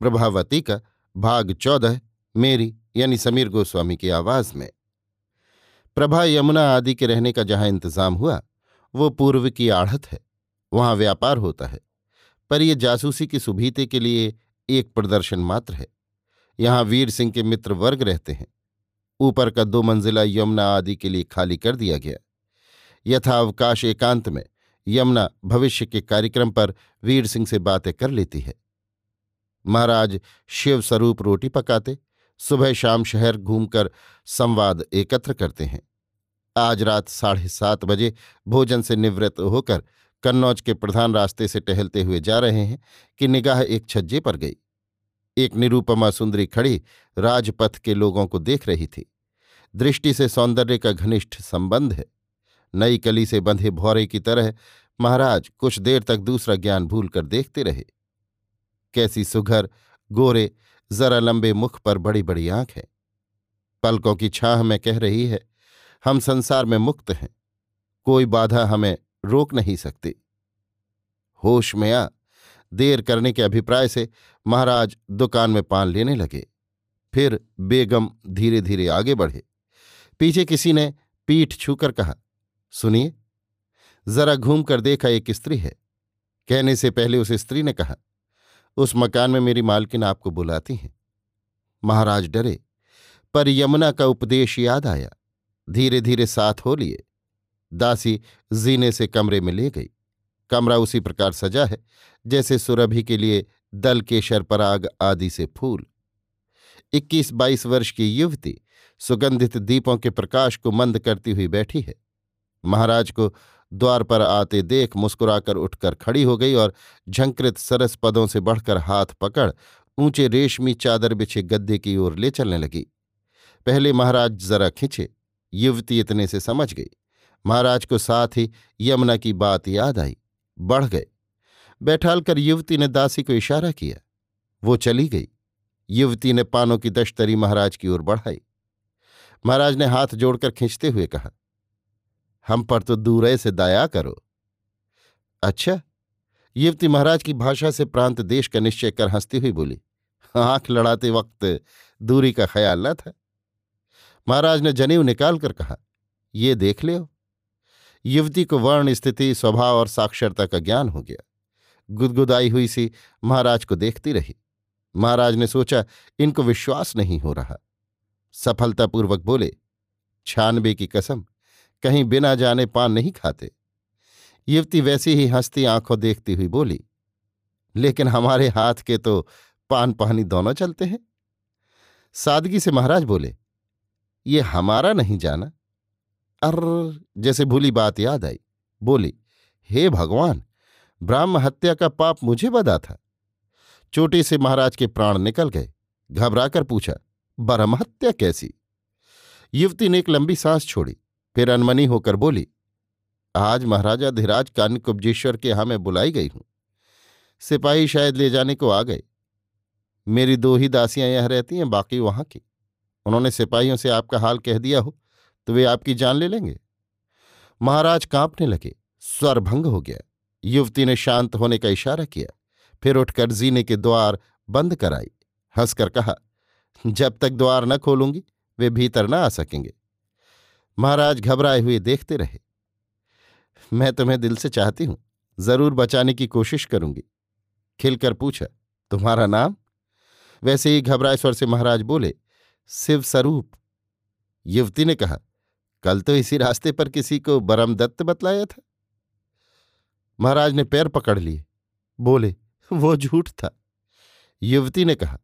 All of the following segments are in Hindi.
प्रभावती का भाग चौदह, मेरी यानी समीर गोस्वामी की आवाज़ में। प्रभा यमुना आदि के रहने का जहाँ इंतज़ाम हुआ, वो पूर्व की आढ़त है, वहाँ व्यापार होता है, पर यह जासूसी की सुभीते के लिए एक प्रदर्शन मात्र है। यहाँ वीर सिंह के मित्र वर्ग रहते हैं। ऊपर का दो मंजिला यमुना आदि के लिए खाली कर दिया गया। यथावकाश एकांत में यमुना भविष्य के कार्यक्रम पर वीर सिंह से बातें कर लेती है। महाराज शिव स्वरूप रोटी पकाते, सुबह शाम शहर घूमकर संवाद एकत्र करते हैं। आज रात साढ़े सात बजे भोजन से निवृत्त होकर कन्नौज के प्रधान रास्ते से टहलते हुए जा रहे हैं कि निगाह एक छज्जे पर गई। एक निरूपमा सुंदरी खड़ी राजपथ के लोगों को देख रही थी। दृष्टि से सौंदर्य का घनिष्ठ संबंध है। नई कली से बंधे भौरे की तरह महाराज कुछ देर तक दूसरा ज्ञान भूलकर देखते रहे। कैसी सुघर गोरे, जरा लंबे मुख पर बड़ी बड़ी आँख है। पलकों की छाह में कह रही है, हम संसार में मुक्त हैं, कोई बाधा हमें रोक नहीं सकती। होश में आ, देर करने के अभिप्राय से महाराज दुकान में पान लेने लगे, फिर बेगम धीरे धीरे आगे बढ़े। पीछे किसी ने पीठ छूकर कहा, सुनिए, जरा घूम कर देखा एक स्त्री है। कहने से पहले उस स्त्री ने कहा उस मकान में मेरी मालकिन आपको बुलाती हैं। महाराज डरे, पर यमुना का उपदेश याद आया। धीरे धीरे साथ हो लिए। दासी जीने से कमरे में ले गई। कमरा उसी प्रकार सजा है, जैसे सुरभि के लिए दल के शरपराग आदि से फूल। इक्कीस बाईस वर्ष की युवती सुगंधित दीपों के प्रकाश को मंद करती हुई बैठी है। महाराज को द्वार पर आते देख मुस्कुराकर उठकर खड़ी हो गई और झंकृत सरस पदों से बढ़कर हाथ पकड़ ऊँचे रेशमी चादर बिछे गद्दे की ओर ले चलने लगी। पहले महाराज जरा खिंचे, युवती इतने से समझ गई। महाराज को साथ ही यमुना की बात याद आई, बढ़ गए। बैठालकर युवती ने दासी को इशारा किया। वो चली गई। युवती ने पानों की दश्तरी महाराज की ओर बढ़ाई। महाराज ने हाथ जोड़कर खींचते हुए कहा हम पर तो दूर से दया करो। अच्छा युवती महाराज की भाषा से प्रांत देश का निश्चय कर हंसती हुई बोली, आँख लड़ाते वक्त दूरी का ख्याल न था। महाराज ने जनेऊ निकालकर कहा, ये देख ले युवती को वर्ण, स्थिति, स्वभाव और साक्षरता का ज्ञान हो गया। गुदगुदाई हुई सी महाराज को देखती रही। महाराज ने सोचा, इनको विश्वास नहीं हो रहा। सफलतापूर्वक बोले, छानबे की कसम कहीं बिना जाने पान नहीं खाते। युवती वैसी ही हंसती आँखों देखती हुई बोली, लेकिन हमारे हाथ के तो पान पानी दोनों चलते हैं। सादगी से महाराज बोले, ये हमारा नहीं जाना। अर, जैसे भूली बात याद आई। बोली, हे भगवान, ब्राह्म हत्या का पाप मुझे बदा था। चोटी से महाराज के प्राण निकल गए। घबराकर पूछा, ब्रह्म हत्या कैसी? युवती ने एक लंबी सांस छोड़ी। फिर अनमनी होकर बोली, आज महाराजा धीराज कान्यकुब्जेश्वर के यहाँ मैं बुलाई गई हूँ। सिपाही शायद ले जाने को आ गए। मेरी दो ही दासियाँ यहाँ रहती हैं, बाकी वहाँ की। उन्होंने सिपाहियों से आपका हाल कह दिया हो तो वे आपकी जान ले लेंगे। महाराज कांपने लगे स्वर भंग हो गया। युवती ने शांत होने का इशारा किया, फिर उठकर जीने के द्वार बंद कराई, हंसकर कहा, जब तक द्वार न खोलूँगी, वे भीतर न आ सकेंगे। महाराज घबराए हुए देखते रहे। मैं तुम्हें दिल से चाहती हूँ, ज़रूर बचाने की कोशिश करूँगी। खिलकर पूछा, तुम्हारा नाम? वैसे ही घबराए स्वर से महाराज बोले शिव स्वरूप। युवती ने कहा, कल तो इसी रास्ते पर किसी को बरमदत्त बतलाया था। महाराज ने पैर पकड़ लिए, बोले, वो झूठ था। युवती ने कहा,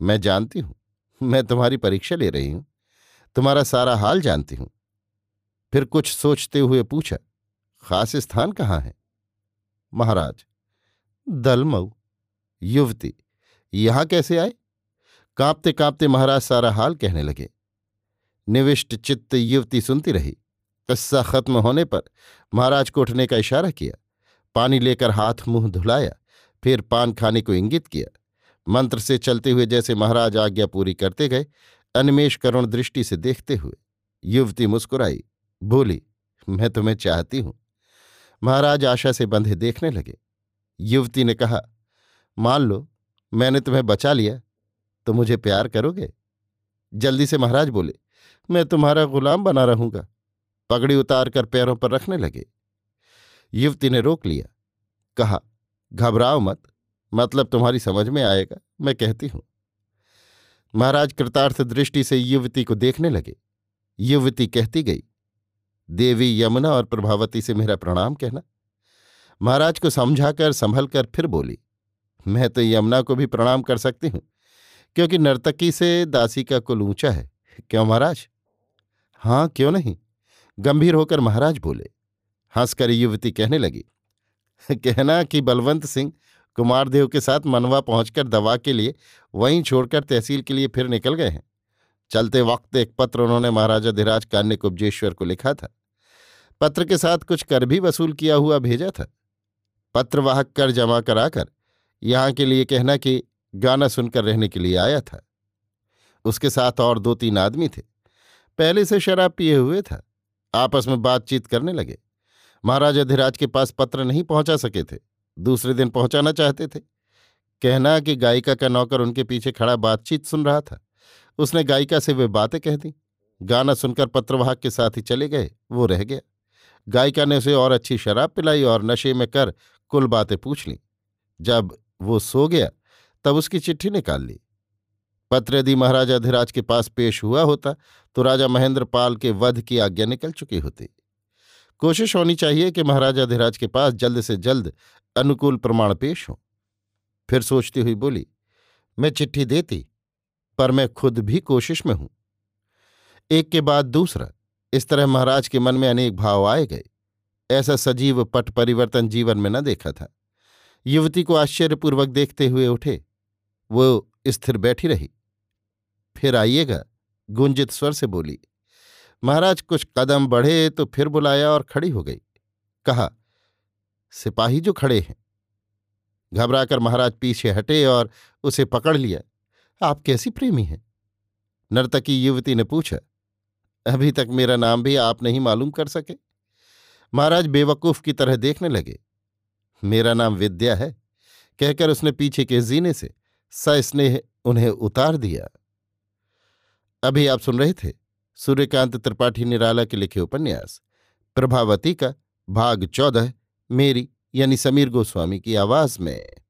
मैं जानती हूँ, मैं तुम्हारी परीक्षा ले रही हूँ, तुम्हारा सारा हाल जानती हूँ। फिर कुछ सोचते हुए पूछा, खास स्थान कहाँ है? महाराज, दलमऊ, युवती। यहाँ कैसे आए? कांपते कांपते महाराज सारा हाल कहने लगे। निविष्ट चित्त युवती सुनती रही। कस्सा खत्म होने पर महाराज को उठने का इशारा किया। पानी लेकर हाथ मुँह धुलाया, फिर पान खाने को इंगित किया। मंत्र से चलते हुए जैसे महाराज आज्ञा पूरी करते गए अनिमेश करुण दृष्टि से देखते हुए युवती मुस्कुराई। बोली, मैं तुम्हें चाहती हूँ। महाराज आशा से बंधे देखने लगे। युवती ने कहा, मान लो, मैंने तुम्हें बचा लिया तो मुझे प्यार करोगे? जल्दी से महाराज बोले, मैं तुम्हारा गुलाम बना रहूँगा। पगड़ी उतार कर पैरों पर रखने लगे। युवती ने रोक लिया, कहा, घबराओ मत मतलब तुम्हारी समझ में आएगा, मैं कहती हूँ। महाराज कृतार्थ दृष्टि से युवती को देखने लगे। युवती कहती गई देवी यमुना और प्रभावती से मेरा प्रणाम कहना। महाराज को समझाकर संभल कर फिर बोली, मैं तो यमुना को भी प्रणाम कर सकती हूँ, क्योंकि नर्तकी से दासी का कुल ऊँचा है। क्यों महाराज? हाँ क्यों नहीं? गंभीर होकर महाराज बोले। हंसकर युवती कहने लगी, कहना कि बलवंत सिंह कुमारदेव के साथ मनवा पहुंचकर दवा के लिए वहीं छोड़कर तहसील के लिए फिर निकल गए हैं। चलते वक्त एक पत्र उन्होंने महाराजा धीराज कान्य कुब्जेश्वर को लिखा था। पत्र के साथ कुछ कर भी वसूल किया हुआ भेजा था। पत्रवाहक कर जमा कराकर यहाँ के लिए कहना कि गाना सुनकर रहने के लिए आया था। उसके साथ और दो तीन आदमी थे। पहले से शराब पिए हुए था। आपस में बातचीत करने लगे। महाराज अधिराज के पास पत्र नहीं पहुँचा सके थे। दूसरे दिन पहुंचाना चाहते थे। कहना कि गायिका का नौकर उनके पीछे खड़ा बातचीत सुन रहा था। उसने गायिका से वे बातें कह दी। गाना सुनकर पत्रवाहक के साथ ही चले गए, वो रह गया। गायिका ने उसे और अच्छी शराब पिलाई और नशे में कर कुल बातें पूछ ली। जब वो सो गया, तब उसकी चिट्ठी निकाल ली। पत्र यदि महाराजा अधिराज के पास पेश हुआ होता तो राजा महेंद्र पाल के वध की आज्ञा निकल चुकी होती। कोशिश होनी चाहिए कि महाराजा अधिराज के पास जल्द से जल्द अनुकूल प्रमाण पेश हो। फिर सोचती हुई बोली, मैं चिट्ठी देती पर मैं खुद भी कोशिश में हूँ। एक के बाद दूसरा, इस तरह महाराज के मन में अनेक भाव आए गए। ऐसा सजीव पट परिवर्तन जीवन में न देखा था। युवती को आश्चर्यपूर्वक देखते हुए उठे। वो स्थिर बैठी रही। फिर आइएगा, गुंजित स्वर से बोली, महाराज, कुछ कदम बढ़े तो फिर बुलाया और खड़ी हो गई। कहा, सिपाही जो खड़े हैं। घबराकर महाराज पीछे हटे और उसे पकड़ लिया। आप कैसी प्रेमी हैं? नर्तकी युवती ने पूछा, अभी तक मेरा नाम भी आप नहीं मालूम कर सके? महाराज बेवकूफ़ की तरह देखने लगे। मेरा नाम विद्या है, कहकर उसने पीछे के जीने से सस्नेह उन्हें उतार दिया। अभी आप सुन रहे थे सूर्यकांत त्रिपाठी निराला के लिखे उपन्यास, प्रभावती का भाग चौदह, मेरी यानी समीर गोस्वामी की आवाज़ में।